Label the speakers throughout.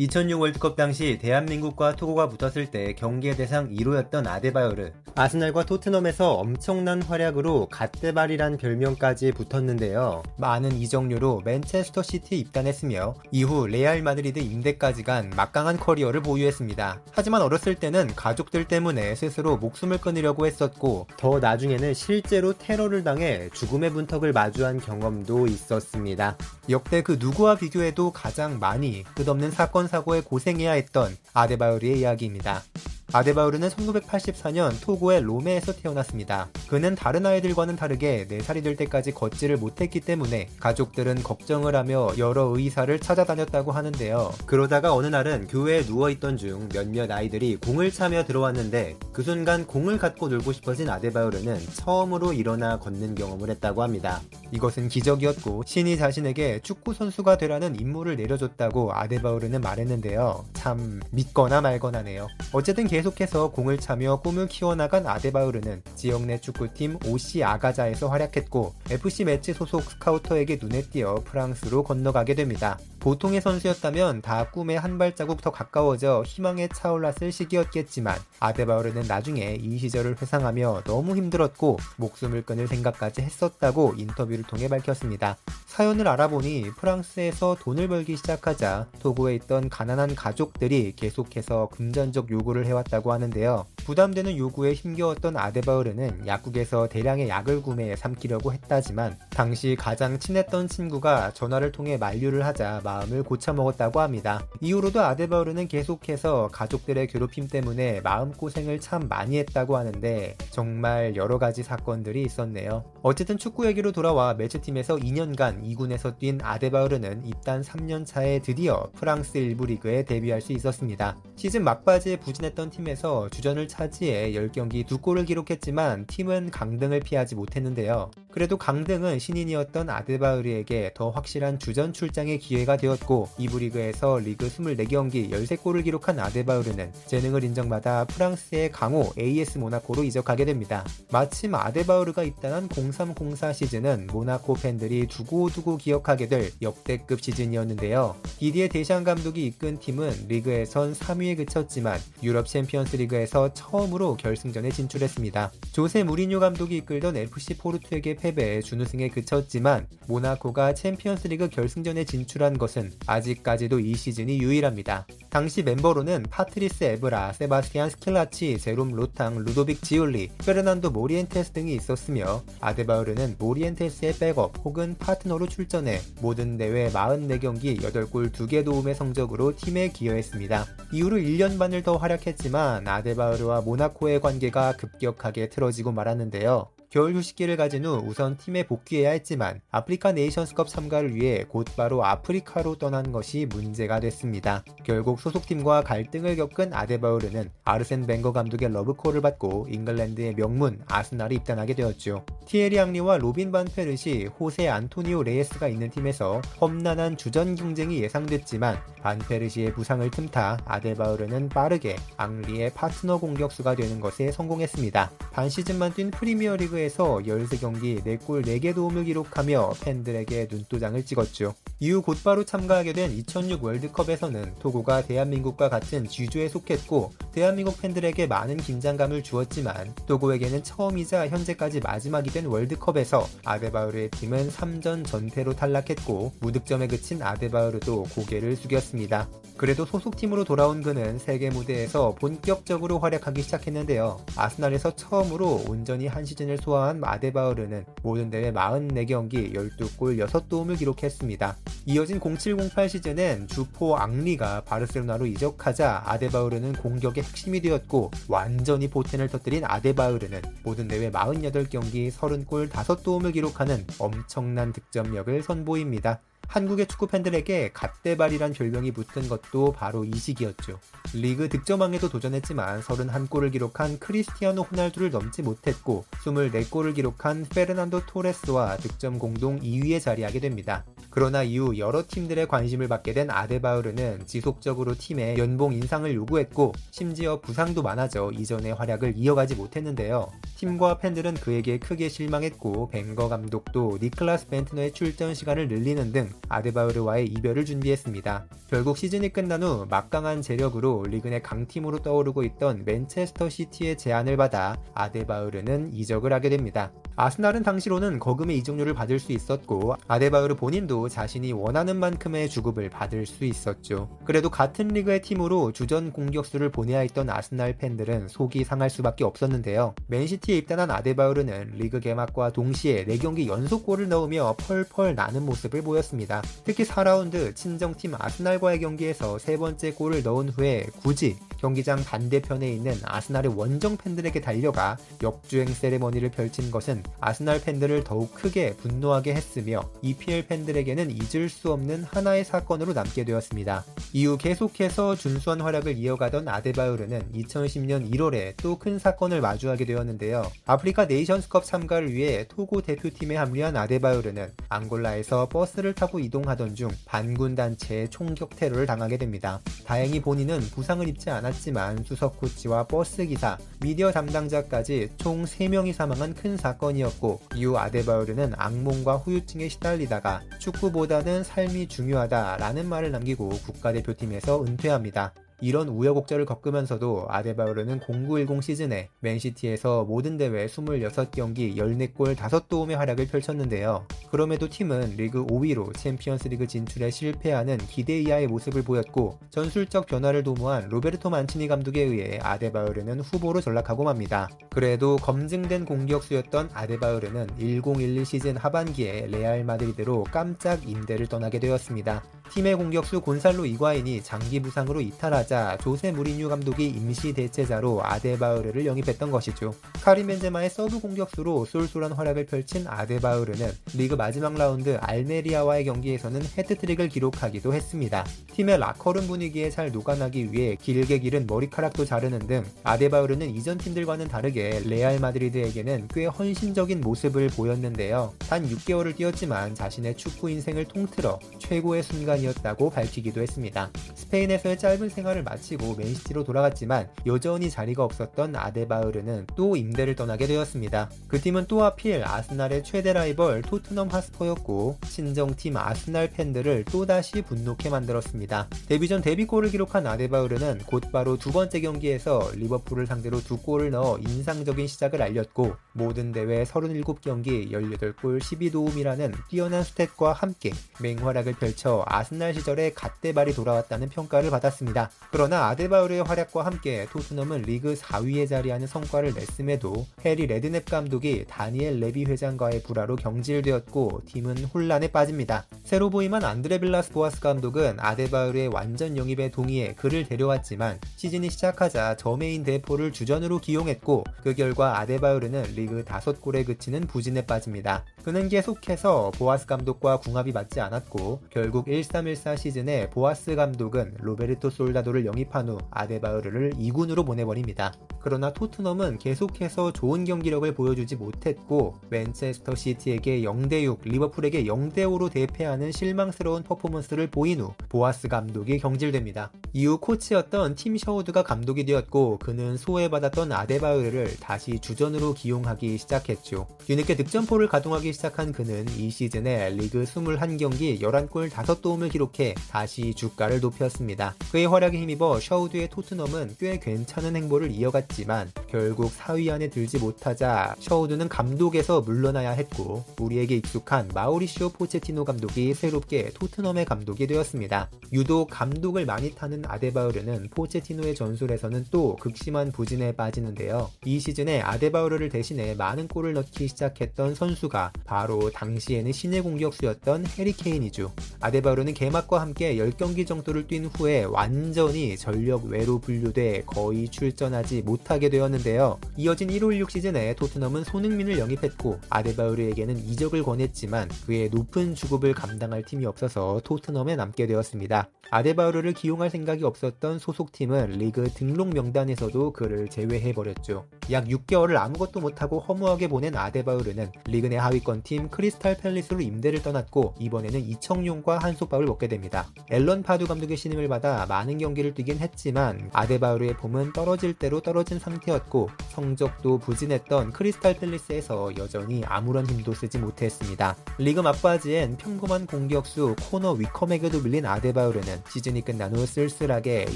Speaker 1: 2006 월드컵 당시 대한민국과 토고가 붙었을 때 경계 대상 1호였던 아데바요르. 아스날과 토트넘에서 엄청난 활약으로 갓데발이란 별명까지 붙었는데요. 많은 이적료로 맨체스터 시티에 입단했으며 이후 레알 마드리드 임대까지 간 막강한 커리어를 보유했습니다. 하지만 어렸을 때는 가족들 때문에 스스로 목숨을 끊으려고 했었고 더 나중에는 실제로 테러를 당해 죽음의 문턱을 마주한 경험도 있었습니다. 역대 그 누구와 비교해도 가장 많이 끝없는 사건 사고에 고생해야 했던 아데바요리의 이야기입니다. 아데바우르는 1984년 토고의 로메에서 태어났습니다. 그는 다른 아이들과는 다르게 4살이 될 때까지 걷지를 못했기 때문에 가족들은 걱정을 하며 여러 의사를 찾아다녔다고 하는데요. 그러다가 어느 날은 교회에 누워있던 중 몇몇 아이들이 공을 차며 들어왔는데 그 순간 공을 갖고 놀고 싶어진 아데바우르는 처음으로 일어나 걷는 경험을 했다고 합니다. 이것은 기적이었고 신이 자신에게 축구 선수가 되라는 임무를 내려줬다고 아데바우르는 말했는데요. 참 믿거나 말거나네요. 어쨌든 계속해서 공을 차며 꿈을 키워나간 아데바우르는 지역 내 축구팀 OC 아가자에서 활약했고 FC 매치 소속 스카우터에게 눈에 띄어 프랑스로 건너가게 됩니다. 보통의 선수였다면 다 꿈에 한 발자국 더 가까워져 희망에 차올랐을 시기였겠지만 아데바우르는 나중에 이 시절을 회상하며 너무 힘들었고 목숨을 끊을 생각까지 했었다고 인터뷰를 통해 밝혔습니다. 사연을 알아보니 프랑스에서 돈을 벌기 시작하자 토고에 있던 가난한 가족들이 계속해서 금전적 요구를 해왔다고 하는데요. 부담되는 요구에 힘겨웠던 아데바우르는 약국에서 대량의 약을 구매해 삼키려고 했다지만 당시 가장 친했던 친구가 전화를 통해 만류를 하자 마음을 고쳐먹었다고 합니다. 이후로도 아데바우르는 계속해서 가족들의 괴롭힘 때문에 마음고생을 참 많이 했다고 하는데 정말 여러 가지 사건들이 있었네요. 어쨌든 축구 얘기로 돌아와 매체팀에서 2년간 2군에서 뛴 아데바우르는 입단 3년 차에 드디어 프랑스 1부 리그에 데뷔할 수 있었습니다. 시즌 막바지에 부진했던 팀에서 주전을 차지해 10경기 2골을 기록했지만 팀은 강등을 피하지 못했는데요. 그래도 강등은 신인이었던 아데바요르에게 더 확실한 주전 출장의 기회가 되었고 2부 리그에서 리그 24경기 13골을 기록한 아데바요르는 재능을 인정받아 프랑스의 강호 AS 모나코로 이적하게 됩니다. 마침 아데바요르가 입단한 0304 시즌은 모나코 팬들이 두고두고 기억하게 될 역대급 시즌이었는데요. 디디에 데샹 감독이 이끈 팀은 리그에선 3위에 그쳤지만 유럽 챔피언스 리그에서 처음으로 결승전에 진출했습니다. 조세 무리뉴 감독이 이끌던 FC 포르투에게 패배해 준우승에 그쳤지만 모나코가 챔피언스 리그 결승전에 진출한 것은 아직까지도 이 시즌이 유일합니다. 당시 멤버로는 파트리스 에브라, 세바스티안 스킬라치, 제롬 로탕, 루도빅 지울리, 페르난도 모리엔테스 등이 있었으며 아데바요르는 모리엔테스의 백업 혹은 파트너로 출전해 모든 대회 44경기 8골 2개 도움의 성적으로 팀에 기여했습니다. 이후로 1년 반을 더 활약했지만 아데바요르와 모나코의 관계가 급격하게 틀어지고 말았는데요. 겨울 휴식기를 가진 후 우선 팀에 복귀해야 했지만 아프리카 네이션스컵 참가를 위해 곧바로 아프리카로 떠난 것이 문제가 됐습니다. 결국 소속팀과 갈등을 겪은 아데바요르는 아르센 벵거 감독의 러브콜을 받고 잉글랜드의 명문 아스날에 입단하게 되었죠. 티에리 앙리와 로빈 반 페르시, 호세 안토니오 레예스가 있는 팀에서 험난한 주전 경쟁이 예상됐지만 반 페르시의 부상을 틈타 아데바우르는 빠르게 앙리의 파트너 공격수가 되는 것에 성공했습니다. 반 시즌만 뛴 프리미어리그 리그에서 13경기 4골 4개 도움을 기록하며 팬들에게 눈도장을 찍었죠. 이후 곧바로 참가하게 된 2006 월드컵에서는 토고가 대한민국과 같은 G조에 속했고 대한민국 팬들에게 많은 긴장감을 주었지만 토고에게는 처음이자 현재까지 마지막이 된 월드컵에서 아데바우르의 팀은 3전 전패로 탈락했고 무득점에 그친 아데바우르도 고개를 숙였습니다. 그래도 소속팀으로 돌아온 그는 세계 무대에서 본격적으로 활약하기 시작했는데요. 아스날에서 처음으로 온전히 한 시즌을 소화한 아데바우르는 모든 대회 44경기 12골 6도움을 기록했습니다. 이어진 0708 시즌엔 주포 앙리가 바르셀로나로 이적하자 아데바우르는 공격의 핵심이 되었고 완전히 보텐을 터뜨린 아데바우르는 모든 대회 48경기 30골 5도움을 기록하는 엄청난 득점력을 선보입니다. 한국의 축구 팬들에게 갓데발이란 별명이 붙은 것도 바로 이 시기였죠. 리그 득점왕에도 도전했지만 31골을 기록한 크리스티아노 호날두를 넘지 못했고 24골을 기록한 페르난도 토레스와 득점 공동 2위에 자리하게 됩니다. 그러나 이후 여러 팀들의 관심을 받게 된 아데바요르는 지속적으로 팀에 연봉 인상을 요구했고 심지어 부상도 많아져 이전의 활약을 이어가지 못했는데요. 팀과 팬들은 그에게 크게 실망했고 벵거 감독도 니클라스 벤트너의 출전 시간을 늘리는 등 아데바요르와의 이별을 준비했습니다. 결국 시즌이 끝난 후 막강한 재력으로 리그 내 강팀으로 떠오르고 있던 맨체스터 시티의 제안을 받아 아데바요르는 이적을 하게 됩니다. 아스날은 당시로는 거금의 이적료를 받을 수 있었고 아데바요르 본인도 자신이 원하는 만큼의 주급을 받을 수 있었죠. 그래도 같은 리그의 팀으로 주전 공격수를 보내야 했던 아스날 팬들은 속이 상할 수밖에 없었는데요. 맨시티에 입단한 아데바요르는 리그 개막과 동시에 4경기 연속골을 넣으며 펄펄 나는 모습을 보였습니다. 특히 4라운드 친정팀 아스날과의 경기에서 세 번째 골을 넣은 후에 굳이 경기장 반대편에 있는 아스날의 원정 팬들에게 달려가 역주행 세레머니를 펼친 것은 아스날 팬들을 더욱 크게 분노하게 했으며 EPL 팬들에게는 잊을 수 없는 하나의 사건으로 남게 되었습니다. 이후 계속해서 준수한 활약을 이어가던 아데바요르는 2010년 1월에 또 큰 사건을 마주하게 되었는데요. 아프리카 네이션스컵 참가를 위해 토고 대표팀에 합류한 아데바요르는 앙골라에서 버스를 타고 이동하던 중 반군 단체의 총격 테러를 당하게 됩니다. 다행히 본인은 부상을 입지 않았지만 수석 코치와 버스 기사, 미디어 담당자까지 총 3명이 사망한 큰 사건이었고 이후 아데바요르는 악몽과 후유증에 시달리다가 축구 보다는 삶이 중요하다라는 말을 남기고 국가대표팀에서 은퇴합니다. 이런 우여곡절을 겪으면서도 아데바요르는 0910 시즌에 맨시티에서 모든 대회 26경기 14골 5도움의 활약을 펼쳤는데요. 그럼에도 팀은 리그 5위로 챔피언스 리그 진출에 실패하는 기대 이하의 모습을 보였고 전술적 변화를 도모한 로베르토 만치니 감독에 의해 아데바요르는 후보로 전락하고 맙니다. 그래도 검증된 공격수였던 아데바요르는 1011 시즌 하반기에 레알 마드리드로 깜짝 임대를 떠나게 되었습니다. 팀의 공격수 곤살로 이과인이 장기 부상으로 이탈하자 조세 무리뉴 감독이 임시 대체자로 아데바요르를 영입했던 것이죠. 카림 벤제마의 서브 공격수로 쏠쏠한 활약을 펼친 아데바요르는 리그 마지막 라운드 알메리아와의 경기에서는 해트트릭을 기록하기도 했습니다. 팀의 라커룸 분위기에 잘 녹아나기 위해 길게 기른 머리카락도 자르는 등 아데바요르는 이전 팀들과는 다르게 레알 마드리드에게는 꽤 헌신적인 모습을 보였는데요. 단 6개월을 뛰었지만 자신의 축구 인생을 통틀어 최고의 순간 시간이었다고 밝히기도 했습니다. 스페인에서의 짧은 생활을 마치고 맨시티로 돌아갔지만 여전히 자리가 없었던 아데바요르는 또 임대를 떠나게 되었습니다. 그 팀은 또 하필 아스날의 최대 라이벌 토트넘 핫스퍼였고 친정팀 아스날 팬들을 또다시 분노케 만들었습니다. 데뷔전 데뷔골을 기록한 아데바요르는 곧바로 두 번째 경기에서 리버풀을 상대로 두 골을 넣어 인상적인 시작을 알렸고 모든 대회 37경기 18골 12도움이라는 뛰어난 스탯과 함께 맹활약을 펼쳐 아스 아스날 시절에 갓데발이 돌아왔다는 평가를 받았습니다. 그러나 아데바요르의 활약과 함께 토트넘은 리그 4위에 자리하는 성과를 냈음에도 해리 레드냅 감독이 다니엘 레비 회장과의 불화로 경질되었고 팀은 혼란에 빠집니다. 새로 부임한 안드레 빌라스 보아스 감독은 아데바요르의 완전 영입에 동의해 그를 데려왔지만 시즌이 시작하자 저메인 데포를 주전으로 기용했고 그 결과 아데바요르는 리그 5골에 그치는 부진에 빠집니다. 그는 계속해서 보아스 감독과 궁합이 맞지 않았고 결국 1 1314 시즌에 보아스 감독은 로베르토 솔다도를 영입한 후 아데바요르를 2군으로 보내버립니다. 그러나 토트넘은 계속해서 좋은 경기력을 보여주지 못했고 맨체스터 시티에게 0대6, 리버풀에게 0대5로 대패하는 실망스러운 퍼포먼스를 보인 후 보아스 감독이 경질됩니다. 이후 코치였던 팀 셔우드가 감독이 되었고 그는 소외받았던 아데바요르를 다시 주전으로 기용하기 시작했죠. 뒤늦게 득점포를 가동하기 시작한 그는 이 시즌에 리그 21경기 11골 5도움을 득점을 기록해 다시 주가를 높였습니다. 그의 활약에 힘 입어 셔우드의 토트넘은 꽤 괜찮은 행보를 이어갔지만 결국 4위 안에 들지 못하자 셔우드는 감독에서 물러나야 했고 우리에게 익숙한 마우리시오 포체티노 감독이 새롭게 토트넘의 감독이 되었습니다. 유독 감독을 많이 타는 아데바우르는 포체티노의 전술에서는 또 극심한 부진에 빠지는데요. 이 시즌에 아데바우르를 대신해 많은 골을 넣기 시작했던 선수가 바로 당시에는 신의 공격수였던 해리 케인이죠. 아데바우르는 개막과 함께 10경기 정도를 뛴 후에 완전히 전력 외로 분류돼 거의 출전하지 못하게 되었는데요. 이어진 1호16 시즌에 토트넘은 손흥민을 영입했고 아데바우르에게는 이적을 권했지만 그의 높은 주급을 감당할 팀이 없어서 토트넘에 남게 되었습니다. 아데바우르를 기용할 생각이 없었던 소속팀은 리그 등록 명단에서도 그를 제외해버렸죠. 약 6개월을 아무것도 못하고 허무하게 보낸 아데바우르는 리그 내 하위권 팀 크리스탈 팰리스로 임대를 떠났고 이번에는 이청용과 한솥밥을 먹게 됩니다. 앨런 파두 감독의 신임을 받아 많은 경기 를 뛰긴 했지만 아데바우르의 폼은 떨어질 대로 떨어진 상태였고 성적도 부진했던 크리스탈 팰리스에서 여전히 아무런 힘도 쓰지 못했습니다. 리그 막바지엔 평범한 공격수 코너 위컴에게도 밀린 아데바요르는 시즌이 끝난 후 쓸쓸하게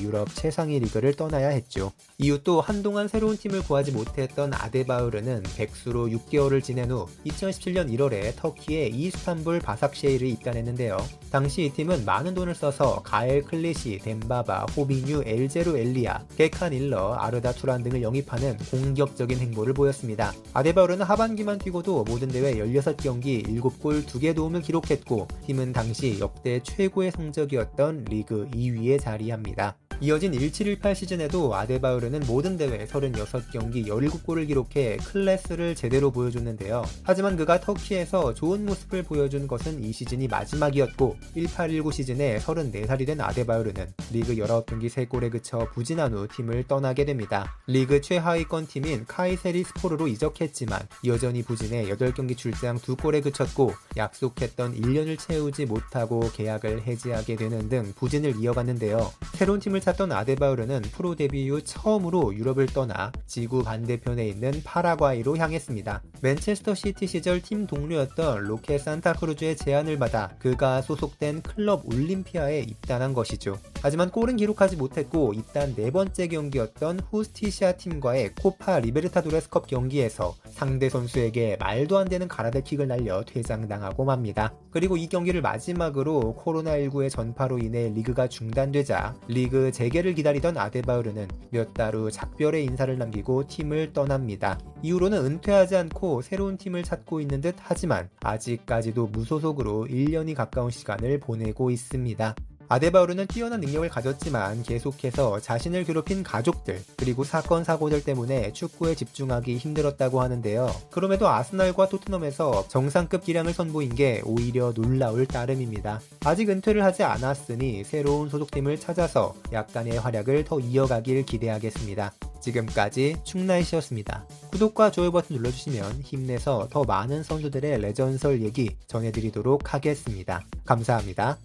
Speaker 1: 유럽 최상위 리그를 떠나야 했죠. 이후 또 한동안 새로운 팀을 구하지 못했던 아데바요르는 백수로 6개월을 지낸 후 2017년 1월에 터키의 이스탄불 바샥셰히르를 입단했는데요. 당시 이 팀은 많은 돈을 써서 가엘 클리시, 뎀바 바, 호비뉴, 엘제로 엘리아, 괴칸 인러, 아르다 투란 등을 영입하는 공격적인 행보를 보였습니다. 아데바요르는 하반기만 뛰고도 모든 대회 16경기 7골 2개 도움을 기록했고 팀은 당시 역대 최고의 성적이었던 리그 2위에 자리합니다. 이어진 1718 시즌에도 아데바요르는 모든 대회 36경기 17골을 기록해 클래스를 제대로 보여줬는데요. 하지만 그가 터키에서 좋은 모습을 보여준 것은 이 시즌이 마지막이었고 1819 시즌에 34살이 된 아데바요르는 리그 19경기 3골에 그쳐 부진한 후 팀을 떠나게 됩니다. 리그 최하위권 팀인 카이세리 스포르로 이적했지만 여전히 부진해 8경기 출장 2골에 그쳤고 약속했던 1년을 채우지 못하고 계약을 해지하게 되는 등 부진을 이어갔는데요. 새로운 팀을 찾 찾던 아데바요르는 프로 데뷔 후 처음으로 유럽을 떠나 지구 반대편에 있는 파라과이로 향했습니다. 맨체스터 시티 시절 팀 동료였던 로케 산타크루즈의 제안을 받아 그가 소속된 클럽 올림피아에 입단한 것이죠. 하지만 골은 기록 하지 못했고 입단 네 번째 경기였던 후스티시아 팀과의 코파 리베르타도레스컵 경기에서 상대 선수에게 말도 안 되는 가라데킥을 날려 퇴장당하고 맙니다. 그리고 이 경기를 마지막으로 코로나19의 전파로 인해 리그가 중단되자 리그 재개를 기다리던 아데바요르는 몇 달 후 작별의 인사를 남기고 팀을 떠납니다. 이후로는 은퇴하지 않고 새로운 팀을 찾고 있는 듯 하지만 아직까지도 무소속으로 1년이 가까운 시간을 보내고 있습니다. 아데바우르는 뛰어난 능력을 가졌지만 계속해서 자신을 괴롭힌 가족들 그리고 사건 사고들 때문에 축구에 집중하기 힘들었다고 하는데요. 그럼에도 아스날과 토트넘에서 정상급 기량을 선보인 게 오히려 놀라울 따름입니다. 아직 은퇴를 하지 않았으니 새로운 소속팀을 찾아서 약간의 활약을 더 이어가길 기대하겠습니다. 지금까지 충나이시였습니다. 구독과 좋아요 버튼 눌러주시면 힘내서 더 많은 선수들의 레전설 얘기 전해드리도록 하겠습니다. 감사합니다.